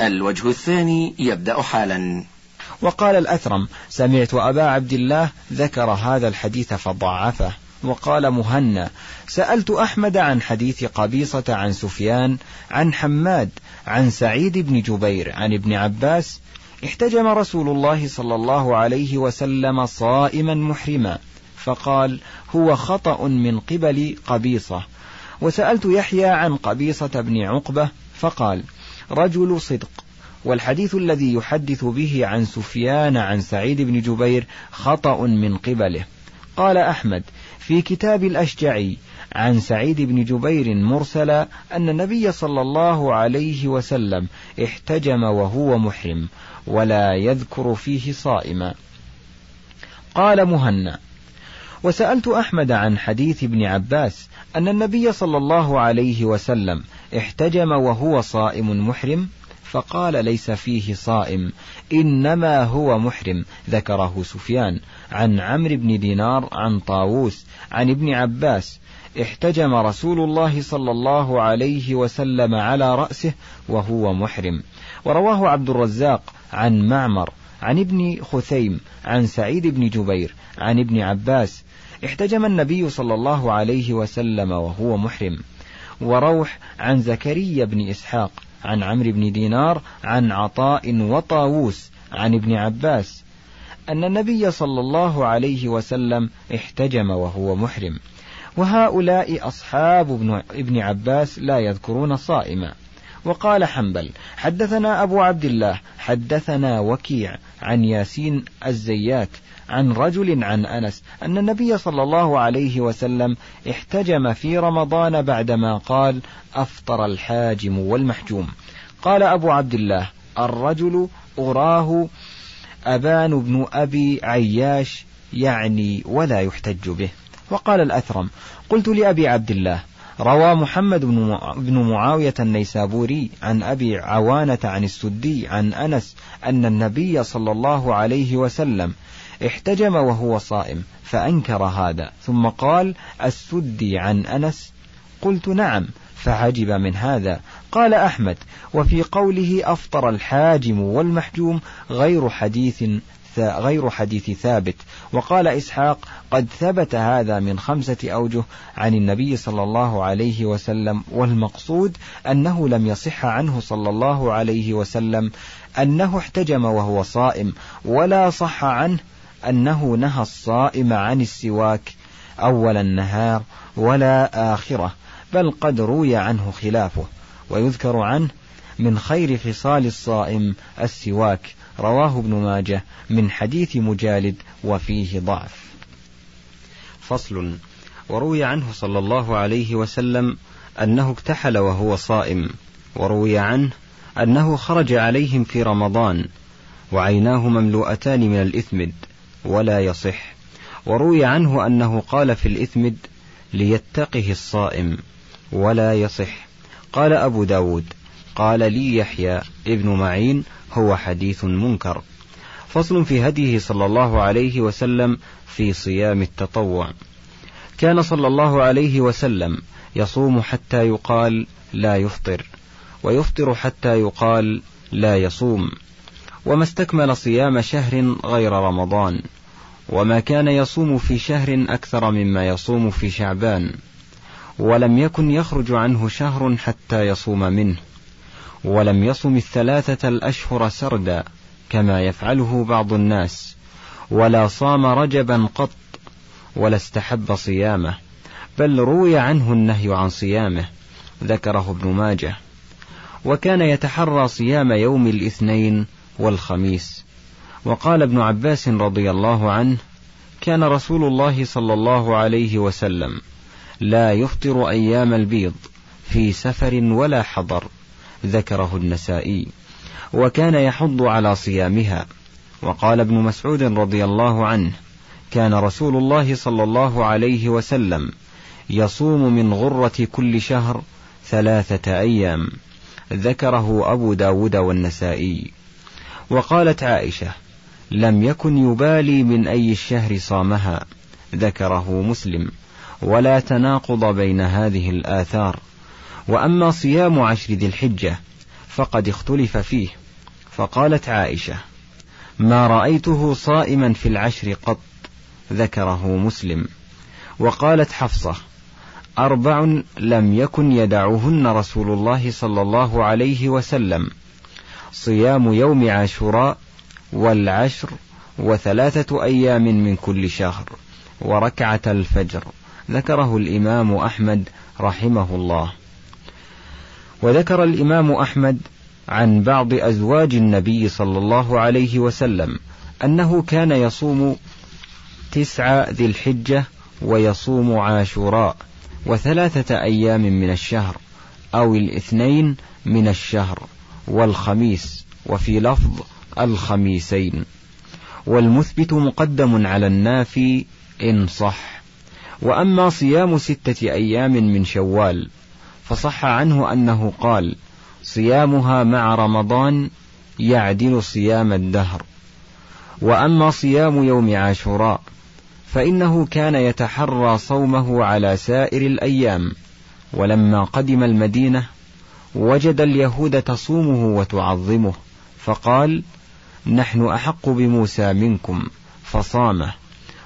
الوجه الثاني يبدأ حالا. وقال الأثرم سمعت أبا عبد الله ذكر هذا الحديث فضعفه وقال مهنا سألت أحمد عن حديث قبيصة عن سفيان عن حماد عن سعيد بن جبير عن ابن عباس احتجم رسول الله صلى الله عليه وسلم صائما محرما فقال هو خطأ من قبل قبيصة. وسألت يحيى عن قبيصة بن عقبة فقال رجل صدق. والحديث الذي يحدث به عن سفيان عن سعيد بن جبير خطأ من قبله. قال أحمد في كتاب الأشجعي عن سعيد بن جبير مرسلا أن النبي صلى الله عليه وسلم احتجم وهو محرم ولا يذكر فيه صائما. قال مهنا وسألت أحمد عن حديث ابن عباس أن النبي صلى الله عليه وسلم احتجم وهو صائم محرم فقال ليس فيه صائم إنما هو محرم ذكره سفيان. عن عمرو بن دينار عن طاووس عن ابن عباس. احتجم رسول الله صلى الله عليه وسلم على رأسه وهو محرم. ورواه عبد الرزاق عن معمر عن ابن خثيم عن سعيد بن جبير عن ابن عباس احتجم النبي صلى الله عليه وسلم وهو محرم. وروح عن زكريا بن إسحاق عن عمرو بن دينار عن عطاء وطاووس عن ابن عباس. أن النبي صلى الله عليه وسلم احتجم وهو محرم. وهؤلاء أصحاب ابن عباس لا يذكرون صائما. وقال حنبل حدثنا أبو عبد الله حدثنا وكيع عن ياسين الزيات عن رجل عن أنس أن النبي صلى الله عليه وسلم احتجم في رمضان بعدما قال أفطر الحاجم والمحجوم. قال أبو عبد الله الرجل أراه أبان بن أبي عياش يعني ولا يحتج به. وقال الأثرم قلت لأبي عبد الله روى محمد بن معاوية النيسابوري عن أبي عوانة عن السدي عن أنس أن النبي صلى الله عليه وسلم احتجم وهو صائم فأنكر هذا ثم قال السدي عن أنس؟ قلت نعم فعجب من هذا. قال أحمد وفي قوله أفطر الحاجم والمحجوم غير حديث غير حديث ثابت. وقال إسحاق قد ثبت هذا من خمسة أوجه عن النبي صلى الله عليه وسلم والمقصود أنه لم يصح عنه صلى الله عليه وسلم أنه احتجم وهو صائم ولا صح عنه أنه نهى الصائم عن السواك أول النهار ولا آخرة بل قد روي عنه خلافه ويذكر عنه من خير خصال الصائم السواك. رواه ابن ماجه من حديث مجالد وفيه ضعف. فصل وروي عنه صلى الله عليه وسلم أنه اكتحل وهو صائم وروي عنه أنه خرج عليهم في رمضان وعيناه مملوءتان من الإثمد ولا يصح. وروي عنه أنه قال في الإثمد ليتقه الصائم ولا يصح قال أبو داود قال لي يحيى ابن معين هو حديث منكر. فصل في هديه صلى الله عليه وسلم في صيام التطوع. كان صلى الله عليه وسلم يصوم حتى يقال لا يفطر ويفطر حتى يقال لا يصوم. وما استكمل صيام شهر غير رمضان وما كان يصوم في شهر أكثر مما يصوم في شعبان. ولم يكن يخرج عنه شهر حتى يصوم منه. ولم يصم الثلاثة الأشهر سردا كما يفعله بعض الناس ولا صام رجبا قط ولا استحب صيامه بل روي عنه النهي عن صيامه ذكره ابن ماجه. وكان يتحرى صيام يوم الاثنين والخميس. وقال ابن عباس رضي الله عنه كان رسول الله صلى الله عليه وسلم لا يفطر أيام البيض في سفر ولا حضر. ذكره النسائي. وكان يحض على صيامها. وقال ابن مسعود رضي الله عنه كان رسول الله صلى الله عليه وسلم يصوم من غرة كل شهر ثلاثة أيام. ذكره أبو داود والنسائي. وقالت عائشة لم يكن يبالي من أي الشهر صامها. ذكره مسلم. ولا تناقض بين هذه الآثار. وأما صيام عشر ذي الحجة فقد اختلف فيه. فقالت عائشة ما رأيته صائما في العشر قط ذكره مسلم. وقالت حفصة أربع لم يكن يدعهن رسول الله صلى الله عليه وسلم. صيام يوم عاشوراء والعشر وثلاثة أيام من كل شهر وركعة الفجر ذكره الإمام أحمد رحمه الله. وذكر الإمام أحمد عن بعض أزواج النبي صلى الله عليه وسلم أنه كان يصوم تسع ذي الحجة ويصوم عاشوراء وثلاثة أيام من الشهر أو الاثنين من الشهر والخميس وفي لفظ الخميسين. والمثبت مقدم على النافي إن صح. وأما صيام ستة أيام من شوال فصح عنه أنه قال صيامها مع رمضان يعدل صيام الدهر. وأما صيام يوم عاشوراء فإنه كان يتحرى صومه على سائر الأيام. ولما قدم المدينة وجد اليهود تصومه وتعظمه فقال نحن أحق بموسى منكم. فصامه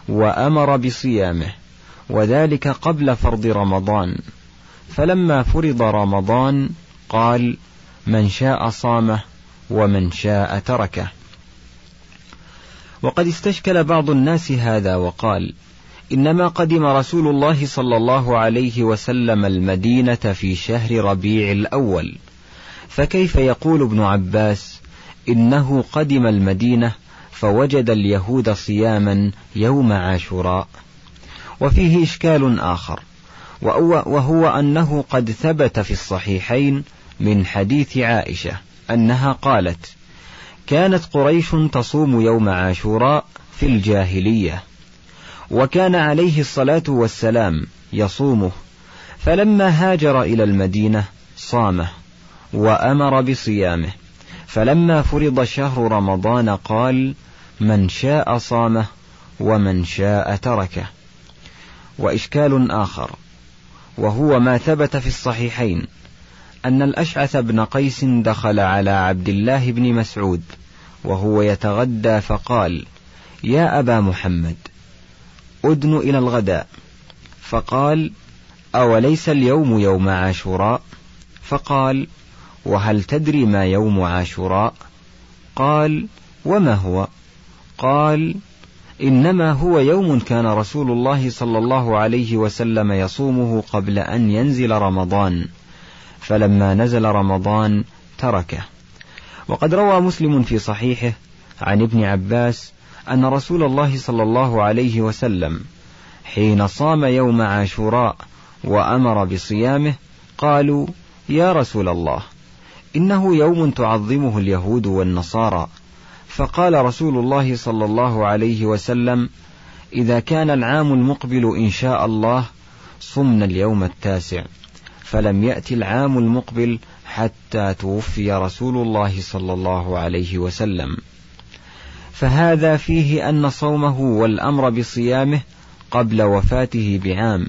وأمر بصيامه وذلك قبل فرض رمضان. فلما فرض رمضان قال من شاء صامه ومن شاء تركه. وقد استشكل بعض الناس هذا وقال إنما قدم رسول الله صلى الله عليه وسلم المدينة في شهر ربيع الأول. فكيف يقول ابن عباس إنه قدم المدينة فوجد اليهود صياما يوم عاشوراء. وفيه إشكال آخر. وهو أنه قد ثبت في الصحيحين من حديث عائشة أنها قالت كانت قريش تصوم يوم عاشوراء في الجاهلية وكان عليه الصلاة والسلام يصومه فلما هاجر إلى المدينة صامه وأمر بصيامه فلما فرض شهر رمضان قال من شاء صامه ومن شاء تركه. وإشكال آخر وهو ما ثبت في الصحيحين أن الأشعث بن قيس دخل على عبد الله بن مسعود وهو يتغدى فقال يا أبا محمد أدن إلى الغداء. فقال أوليس اليوم يوم عاشوراء؟ فقال وهل تدري ما يوم عاشوراء؟ قال وما هو؟ قال إنما هو يوم كان رسول الله صلى الله عليه وسلم يصومه قبل أن ينزل رمضان فلما نزل رمضان تركه. وقد روى مسلم في صحيحه عن ابن عباس أن رسول الله صلى الله عليه وسلم حين صام يوم عاشوراء وأمر بصيامه قالوا يا رسول الله إنه يوم تعظمه اليهود والنصارى فقال رسول الله صلى الله عليه وسلم إذا كان العام المقبل إن شاء الله صمنا اليوم التاسع. فلم يأتي العام المقبل حتى توفي رسول الله صلى الله عليه وسلم. فهذا فيه أن صومه والأمر بصيامه قبل وفاته بعام.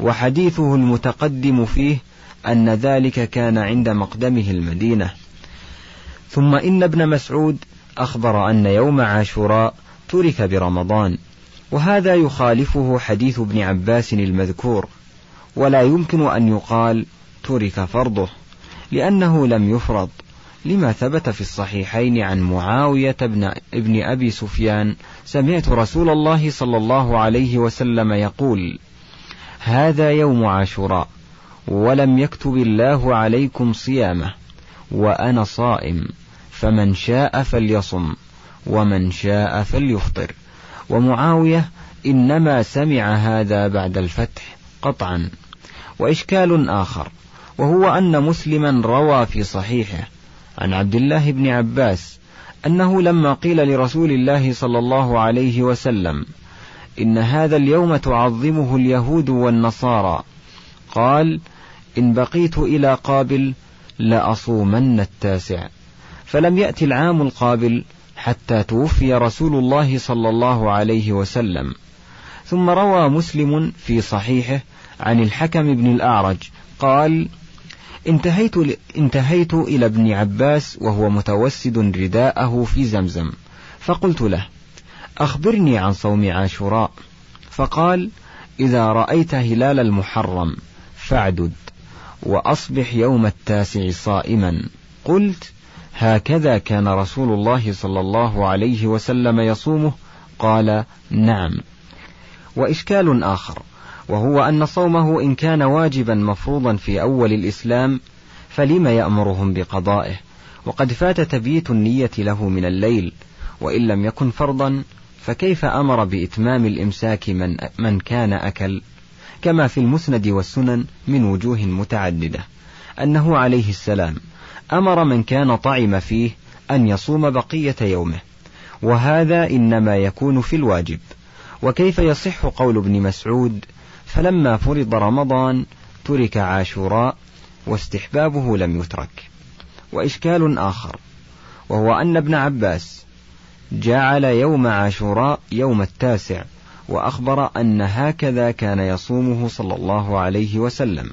وحديثه المتقدم فيه أن ذلك كان عند مقدمه المدينة. ثم إن ابن مسعود أخبر أن يوم عاشوراء ترك برمضان وهذا يخالفه حديث ابن عباس المذكور ولا يمكن أن يقال ترك فرضه لأنه لم يفرض لما ثبت في الصحيحين عن معاوية بن ابن أبي سفيان سمعت رسول الله صلى الله عليه وسلم يقول هذا يوم عاشوراء ولم يكتب الله عليكم صيامه وأنا صائم. فمن شاء فليصم ومن شاء فليفطر. ومعاوية إنما سمع هذا بعد الفتح قطعا. وإشكال آخر وهو أن مسلما روى في صحيحه عن عبد الله بن عباس أنه لما قيل لرسول الله صلى الله عليه وسلم إن هذا اليوم تعظمه اليهود والنصارى قال إن بقيت إلى قابل لأصومن التاسع. فلم يأتي العام القابل حتى توفي رسول الله صلى الله عليه وسلم. ثم روى مسلم في صحيحه عن الحكم بن الأعرج قال انتهيت, انتهيت إلى ابن عباس وهو متوسد رداءه في زمزم فقلت له أخبرني عن صوم عاشوراء. فقال إذا رأيت هلال المحرم فاعدد وأصبح يوم التاسع صائما. قلت هكذا كان رسول الله صلى الله عليه وسلم يصومه. قال نعم. وإشكال آخر وهو أن صومه إن كان واجبا مفروضا في أول الإسلام فلم يأمرهم بقضائه؟ وقد فات تبييت النية له من الليل وإن لم يكن فرضا فكيف أمر بإتمام الإمساك من, من كان أكل؟ كما في المسند والسنن من وجوه متعددة أنه عليه السلام أمر من كان طعم فيه أن يصوم بقية يومه وهذا إنما يكون في الواجب. وكيف يصح قول ابن مسعود؟ فلما فرض رمضان ترك عاشوراء واستحبابه لم يترك. وإشكال آخر وهو أن ابن عباس جعل يوم عاشوراء يوم التاسع وأخبر أن هكذا كان يصومه صلى الله عليه وسلم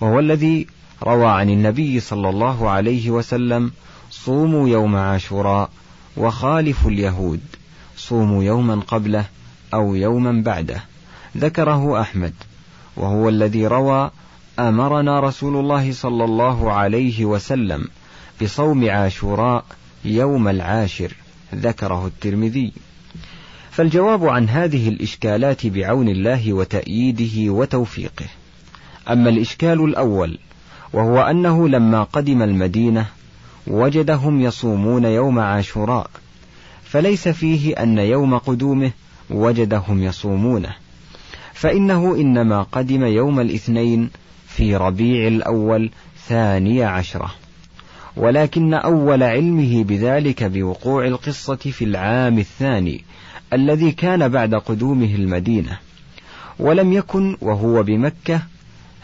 وهو الذي روى عن النبي صلى الله عليه وسلم صوموا يوم عاشوراء وخالفوا اليهود صوموا يوما قبله أو يوما بعده. ذكره أحمد وهو الذي روى أمرنا رسول الله صلى الله عليه وسلم بصوم عاشوراء يوم العاشر. ذكره الترمذي. فالجواب عن هذه الإشكالات بعون الله وتأييده وتوفيقه. أما الإشكال الأول وهو أنه لما قدم المدينة وجدهم يصومون يوم عاشوراء فليس فيه أن يوم قدومه وجدهم يصومونه. فإنه إنما قدم يوم الاثنين في ربيع الأول ثاني عشرة. ولكن أول علمه بذلك بوقوع القصة في العام الثاني الذي كان بعد قدومه المدينة. ولم يكن وهو بمكة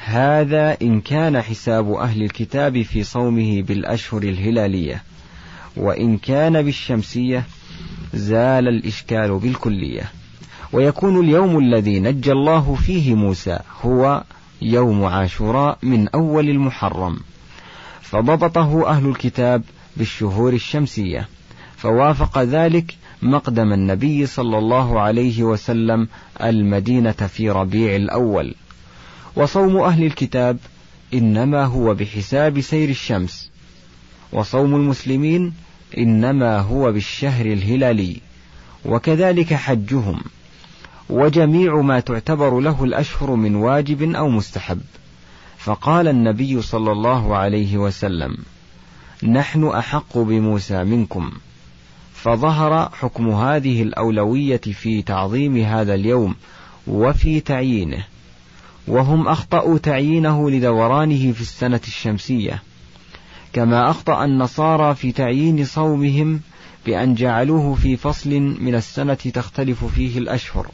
هذا إن كان حساب أهل الكتاب في صومه بالأشهر الهلالية وإن كان بالشمسية زال الإشكال بالكلية. ويكون اليوم الذي نجى الله فيه موسى هو يوم عاشوراء من أول المحرم. فضبطه أهل الكتاب بالشهور الشمسية فوافق ذلك مقدم النبي صلى الله عليه وسلم المدينة في ربيع الأول. وصوم أهل الكتاب إنما هو بحساب سير الشمس وصوم المسلمين إنما هو بالشهر الهلالي وكذلك حجهم وجميع ما تعتبر له الأشهر من واجب أو مستحب. فقال النبي صلى الله عليه وسلم نحن أحق بموسى منكم. فظهر حكم هذه الأولوية في تعظيم هذا اليوم وفي تعيينه. وهم أخطأوا تعيينه لدورانه في السنة الشمسية. كما أخطأ النصارى في تعيين صومهم بأن جعلوه في فصل من السنة تختلف فيه الأشهر.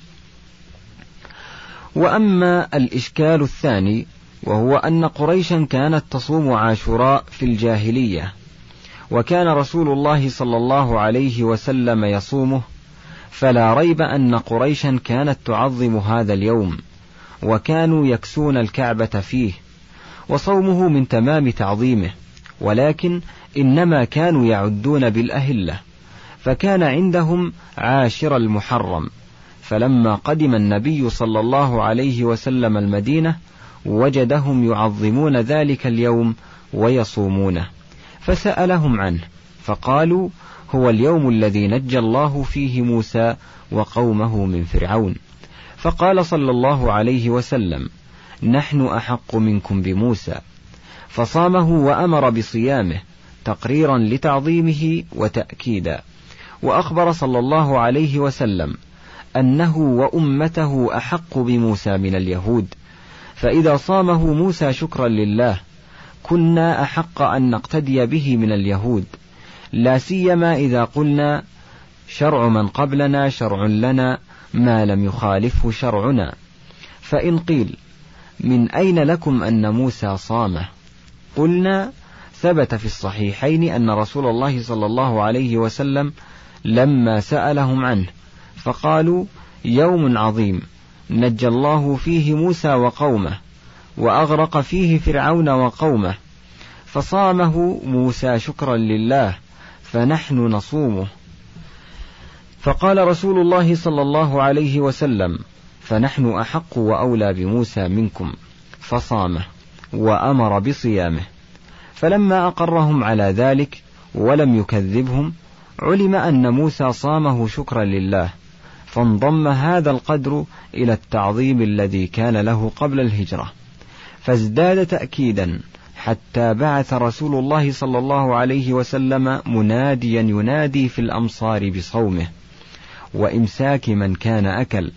وأما الإشكال الثاني وهو أن قريشا كانت تصوم عاشوراء في الجاهلية وكان رسول الله صلى الله عليه وسلم يصومه فلا ريب أن قريشا كانت تعظم هذا اليوم. وكانوا يكسون الكعبة فيه وصومه من تمام تعظيمه ولكن إنما كانوا يعدون بالأهلة فكان عندهم عاشر المحرم. فلما قدم النبي صلى الله عليه وسلم المدينة وجدهم يعظمون ذلك اليوم ويصومونه فسألهم عنه فقالوا هو اليوم الذي نجى الله فيه موسى وقومه من فرعون. فقال صلى الله عليه وسلم نحن أحق منكم بموسى. فصامه وأمر بصيامه تقريرا لتعظيمه وتأكيدا. وأخبر صلى الله عليه وسلم أنه وأمته أحق بموسى من اليهود. فإذا صامه موسى شكرا لله كنا أحق أن نقتدي به من اليهود. لا سيما إذا قلنا شرع من قبلنا شرع لنا ما لم يخالفه شرعنا. فإن قيل من أين لكم أن موسى صامه؟ قلنا ثبت في الصحيحين أن رسول الله صلى الله عليه وسلم لما سألهم عنه فقالوا يوم عظيم نجى الله فيه موسى وقومه وأغرق فيه فرعون وقومه فصامه موسى شكرا لله فنحن نصومه. فقال رسول الله صلى الله عليه وسلم فنحن أحق وأولى بموسى منكم فصامه وأمر بصيامه. فلما أقرهم على ذلك ولم يكذبهم علم أن موسى صامه شكرا لله فانضم هذا القدر إلى التعظيم الذي كان له قبل الهجرة. فازداد تأكيدا حتى بعث رسول الله صلى الله عليه وسلم مناديا ينادي في الأمصار بصومه. وإمساك من كان أكل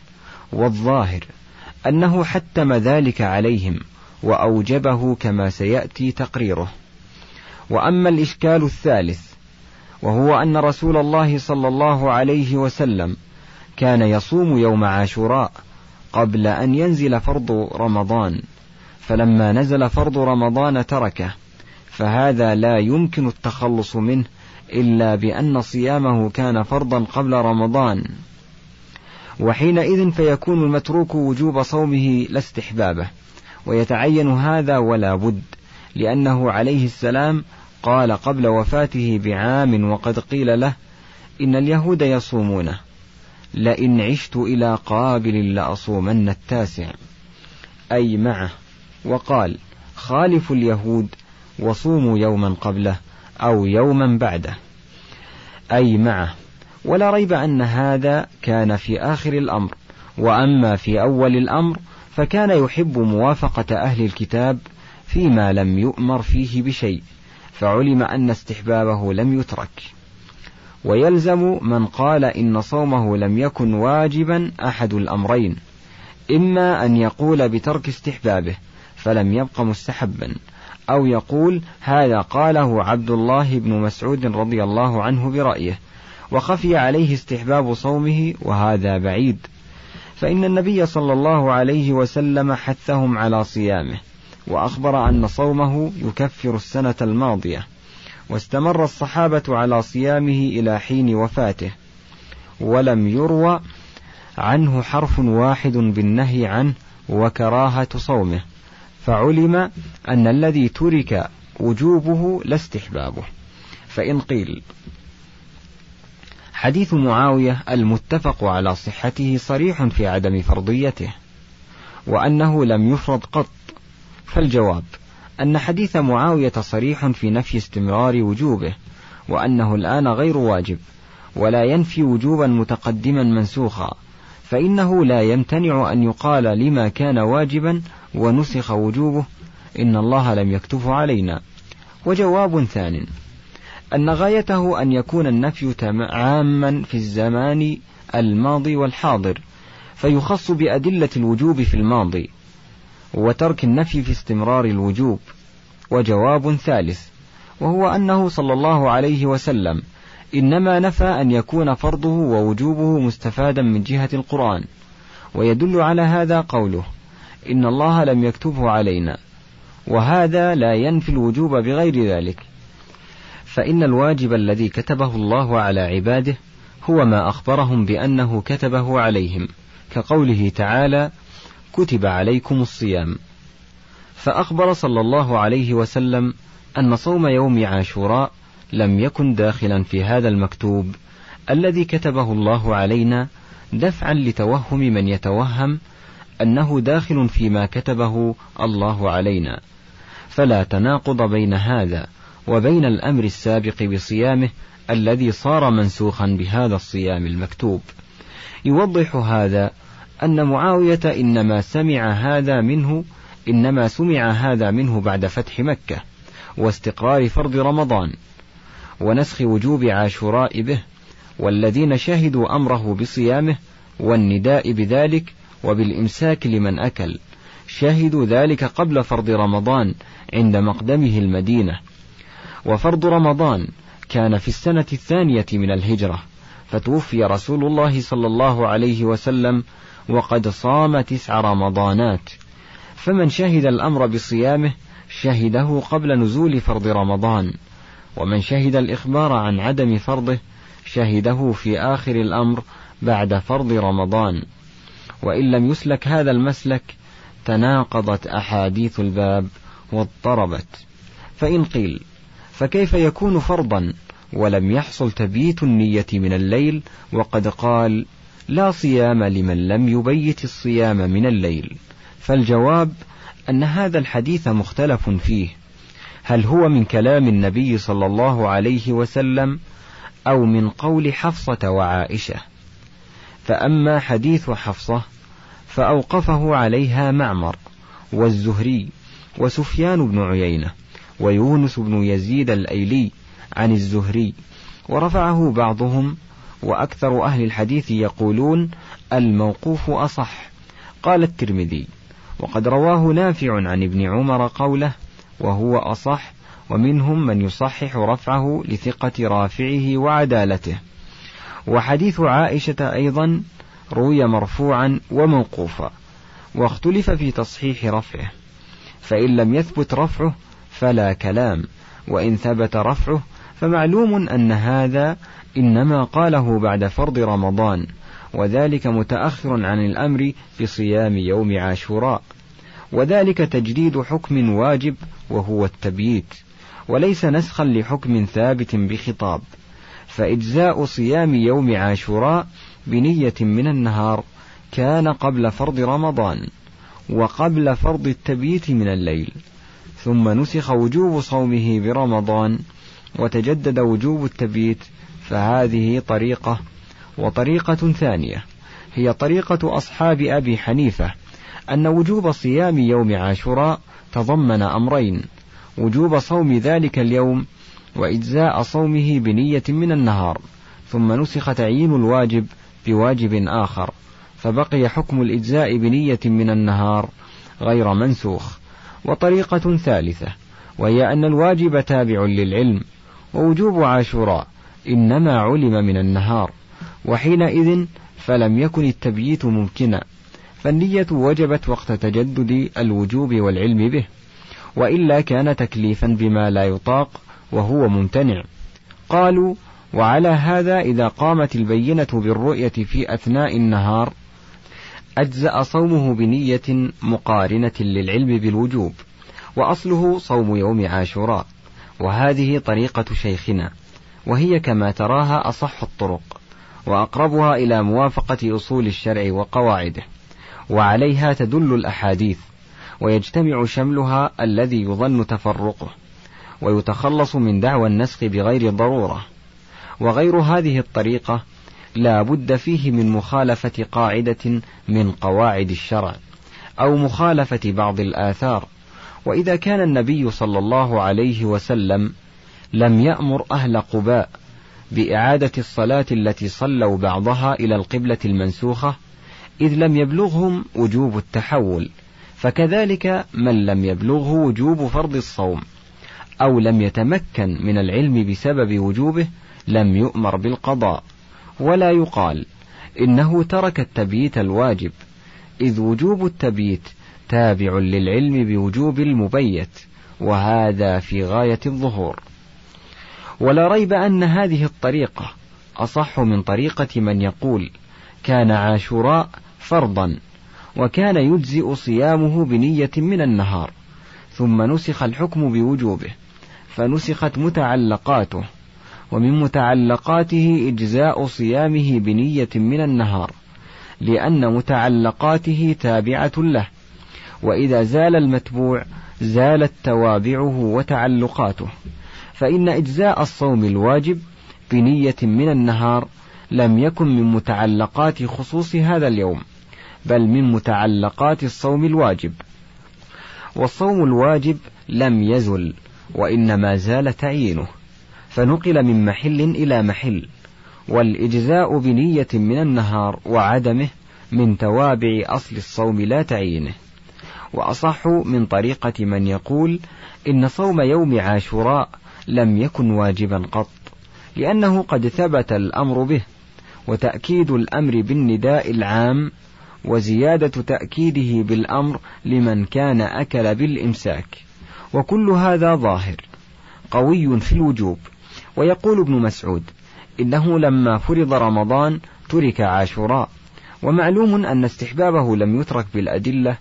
والظاهر أنه حتم ذلك عليهم وأوجبه كما سيأتي تقريره. وأما الإشكال الثالث وهو أن رسول الله صلى الله عليه وسلم كان يصوم يوم عاشوراء قبل أن ينزل فرض رمضان فلما نزل فرض رمضان تركه فهذا لا يمكن التخلص منه إلا بأن صيامه كان فرضا قبل رمضان. وحينئذ فيكون المتروك وجوب صومه لا استحبابه. ويتعين هذا ولا بد لأنه عليه السلام قال قبل وفاته بعام وقد قيل له إن اليهود يصومونه لئن عشت إلى قابل لأصومن التاسع. أي معه وقال خالفوا اليهود وصوموا يوما قبله. أو يوما بعده. أي معه. ولا ريب أن هذا كان في آخر الأمر. وأما في أول الأمر فكان يحب موافقة أهل الكتاب فيما لم يؤمر فيه بشيء فعلم أن استحبابه لم يترك. ويلزم من قال إن صومه لم يكن واجبا أحد الأمرين إما أن يقول بترك استحبابه فلم يبق مستحبا. أو يقول هذا قاله عبد الله بن مسعود رضي الله عنه برأيه وخفي عليه استحباب صومه وهذا بعيد. فإن النبي صلى الله عليه وسلم حثهم على صيامه وأخبر أن صومه يكفر السنة الماضية واستمر الصحابة على صيامه إلى حين وفاته ولم يروى عنه حرف واحد بالنهي عنه وكراهة صومه. فعلم أن الذي ترك وجوبه لا استحبابه. فإن قيل حديث معاوية المتفق على صحته صريح في عدم فرضيته وأنه لم يفرض قط. فالجواب أن حديث معاوية صريح في نفي استمرار وجوبه وأنه الآن غير واجب ولا ينفي وجوبا متقدما منسوخا فإنه لا يمتنع أن يقال لما كان واجبا ونسخ وجوبه إن الله لم يكتف علينا. وجواب ثان. أن غايته أن يكون النفي عاما في الزمان الماضي والحاضر فيخص بأدلة الوجوب في الماضي وترك النفي في استمرار الوجوب. وجواب ثالث. وهو أنه صلى الله عليه وسلم إنما نفى أن يكون فرضه ووجوبه مستفادا من جهة القرآن. ويدل على هذا قوله. إن الله لم يكتبه علينا وهذا لا ينفي الوجوب بغير ذلك. فإن الواجب الذي كتبه الله على عباده هو ما أخبرهم بأنه كتبه عليهم كقوله تعالى كتب عليكم الصيام فأخبر صلى الله عليه وسلم أن صوم يوم عاشوراء لم يكن داخلا في هذا المكتوب الذي كتبه الله علينا دفعا لتوهم من يتوهم أنه داخل فيما كتبه الله علينا. فلا تناقض بين هذا وبين الأمر السابق بصيامه الذي صار منسوخا بهذا الصيام المكتوب. يوضح هذا أن معاوية إنما سمع هذا منه إنما سمع هذا منه بعد فتح مكة واستقرار فرض رمضان ونسخ وجوب عاشوراء به والذين شهدوا أمره بصيامه والنداء بذلك وبالإمساك لمن أكل. شهدوا ذلك قبل فرض رمضان عند مقدمه المدينة. وفرض رمضان كان في السنة الثانية من الهجرة فتوفي رسول الله صلى الله عليه وسلم وقد صام تسع رمضانات. فمن شهد الأمر بصيامه شهده قبل نزول فرض رمضان. ومن شهد الإخبار عن عدم فرضه شهده في آخر الأمر بعد فرض رمضان. وإن لم يسلك هذا المسلك تناقضت أحاديث الباب واضطربت. فإن قيل فكيف يكون فرضا ولم يحصل تبييت النية من الليل وقد قال لا صيام لمن لم يبيت الصيام من الليل؟ فالجواب أن هذا الحديث مختلف فيه. هل هو من كلام النبي صلى الله عليه وسلم أو من قول حفصة وعائشة؟ فأما حديث حفصة فأوقفه عليها معمر والزهري وسفيان بن عيينة ويونس بن يزيد الأيلي عن الزهري ورفعه بعضهم وأكثر أهل الحديث يقولون الموقوف أصح. قال الترمذي وقد رواه نافع عن ابن عمر قوله وهو أصح ومنهم من يصحح رفعه لثقة رافعه وعدالته. وحديث عائشة أيضا روي مرفوعا وموقوفا واختلف في تصحيح رفعه فإن لم يثبت رفعه فلا كلام وإن ثبت رفعه فمعلوم أن هذا إنما قاله بعد فرض رمضان وذلك متأخر عن الأمر بصيام يوم عاشوراء وذلك تجديد حكم واجب وهو التبييت وليس نسخا لحكم ثابت بخطاب. فإجزاء صيام يوم عاشوراء بنية من النهار كان قبل فرض رمضان وقبل فرض التبييت من الليل ثم نسخ وجوب صومه برمضان وتجدد وجوب التبييت فهذه طريقة وطريقة ثانية هي طريقة أصحاب أبي حنيفة أن وجوب صيام يوم عاشوراء تضمن أمرين وجوب صوم ذلك اليوم وإجزاء صومه بنية من النهار ثم نسخ تعيين الواجب بواجب آخر فبقي حكم الإجزاء بنية من النهار غير منسوخ وطريقة ثالثة وهي أن الواجب تابع للعلم ووجوب عاشوراء إنما علم من النهار وحينئذ فلم يكن التبييت ممكنا فالنية وجبت وقت تجدد الوجوب والعلم به وإلا كان تكليفا بما لا يطاق وهو ممتنع. قالوا وعلى هذا إذا قامت البينة بالرؤية في أثناء النهار أجزأ صومه بنية مقارنة للعلم بالوجوب وأصله صوم يوم عاشوراء. وهذه طريقة شيخنا وهي كما تراها أصح الطرق وأقربها إلى موافقة أصول الشرع وقواعده. وعليها تدل الأحاديث ويجتمع شملها الذي يظن تفرقه. ويتخلص من دعوى النسخ بغير ضرورة. وغير هذه الطريقة لا بد فيه من مخالفة قاعدة من قواعد الشرع أو مخالفة بعض الآثار. وإذا كان النبي صلى الله عليه وسلم لم يأمر أهل قباء بإعادة الصلاة التي صلوا بعضها إلى القبلة المنسوخة إذ لم يبلغهم وجوب التحول فكذلك من لم يبلغه وجوب فرض الصوم. أو لم يتمكن من العلم بسبب وجوبه لم يؤمر بالقضاء. ولا يقال إنه ترك التبييت الواجب إذ وجوب التبييت تابع للعلم بوجوب المبيت وهذا في غاية الظهور. ولا ريب أن هذه الطريقة أصح من طريقة من يقول كان عاشوراء فرضا وكان يجزئ صيامه بنية من النهار ثم نسخ الحكم بوجوبه. فنسخت متعلقاته ومن متعلقاته إجزاء صيامه بنية من النهار لأن متعلقاته تابعة له وإذا زال المتبوع زالت توابعه وتعلقاته فإن إجزاء الصوم الواجب بنية من النهار لم يكن من متعلقات خصوص هذا اليوم بل من متعلقات الصوم الواجب. والصوم الواجب لم يزل وإنما زال تعيينه فنقل من محل إلى محل والإجزاء بنية من النهار وعدمه من توابع أصل الصوم لا تعيينه. وأصح من طريقة من يقول إن صوم يوم عاشوراء لم يكن واجبا قط لأنه قد ثبت الأمر به وتأكيد الأمر بالنداء العام وزيادة تأكيده بالأمر لمن كان أكل بالإمساك. وكل هذا ظاهر قوي في الوجوب. ويقول ابن مسعود إنه لما فرض رمضان ترك عاشوراء. ومعلوم أن استحبابه لم يترك بالأدلة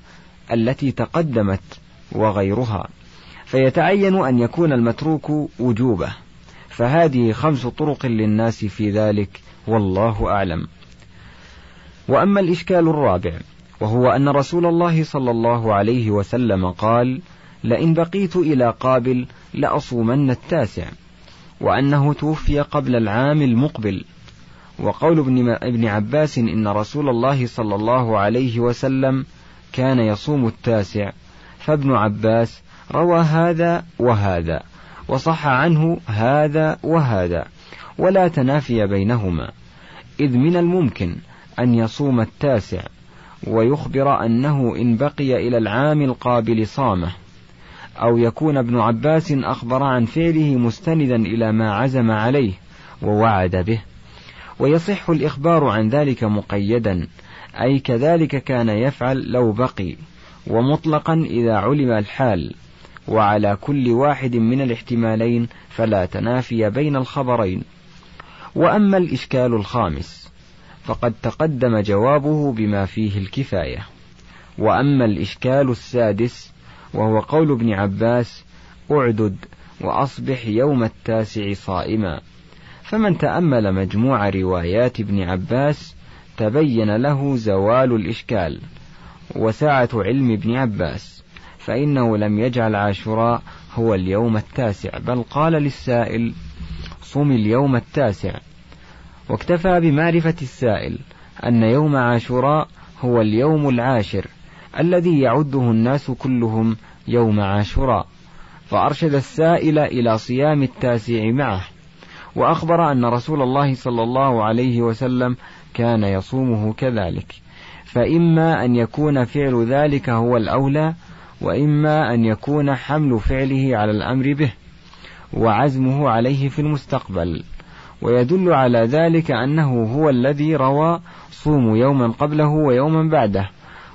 التي تقدمت وغيرها. فيتعين أن يكون المتروك وجوبه. فهذه خمس طرق للناس في ذلك والله أعلم. وأما الإشكال الرابع وهو أن رسول الله صلى الله عليه وسلم قال لئن بقيت إلى قابل لأصومن التاسع وأنه توفي قبل العام المقبل. وقول ابن, ابن عباس إن رسول الله صلى الله عليه وسلم كان يصوم التاسع فابن عباس روى هذا وهذا وصح عنه هذا وهذا ولا تنافي بينهما. إذ من الممكن أن يصوم التاسع ويخبر أنه إن بقي إلى العام القابل صامه. أو يكون ابن عباس أخبر عن فعله مستندا إلى ما عزم عليه ووعد به. ويصح الإخبار عن ذلك مقيدا أي كذلك كان يفعل لو بقي ومطلقا إذا علم الحال. وعلى كل واحد من الاحتمالين فلا تنافي بين الخبرين. وأما الإشكال الخامس فقد تقدم جوابه بما فيه الكفاية. وأما الإشكال السادس وهو قول ابن عباس أعدد وأصبح يوم التاسع صائما. فمن تأمل مجموع روايات ابن عباس تبين له زوال الإشكال. وسعة علم ابن عباس فإنه لم يجعل عاشوراء هو اليوم التاسع بل قال للسائل صم اليوم التاسع. واكتفى بمعرفة السائل أن يوم عاشوراء هو اليوم العاشر. الذي يعده الناس كلهم يوم عاشوراء فأرشد السائل إلى صيام التاسع معه وأخبر أن رسول الله صلى الله عليه وسلم كان يصومه كذلك فإما أن يكون فعل ذلك هو الأولى وإما أن يكون حمل فعله على الأمر به وعزمه عليه في المستقبل ويدل على ذلك أنه هو الذي روى صوموا يوما قبله ويوما بعده.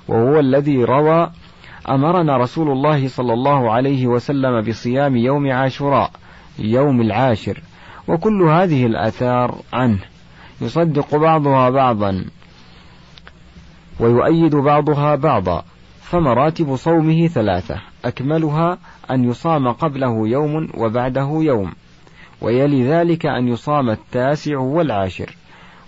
وهو الذي روى أمرنا رسول الله صلى الله عليه وسلم بصيام يوم عاشوراء يوم العاشر. وكل هذه الآثار عنه. يصدق بعضها بعضا. ويؤيد بعضها بعضا. فمراتب صومه ثلاثة. أكملها أن يصام قبله يوم وبعده يوم. ويلي ذلك أن يصام التاسع والعاشر.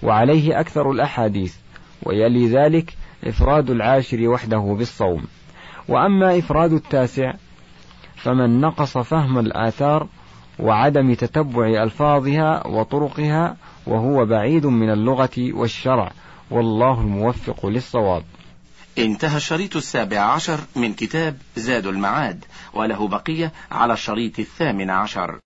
وعليه أكثر الأحاديث. ويلي ذلك إفراد العاشر وحده بالصوم. وأما إفراد التاسع فمن نقص فهم الآثار وعدم تتبع ألفاظها وطرقها وهو بعيد من اللغة والشرع. والله الموفق للصواب. انتهى الشريط السابع عشر من كتاب زاد المعاد وله بقية على الشريط الثامن عشر.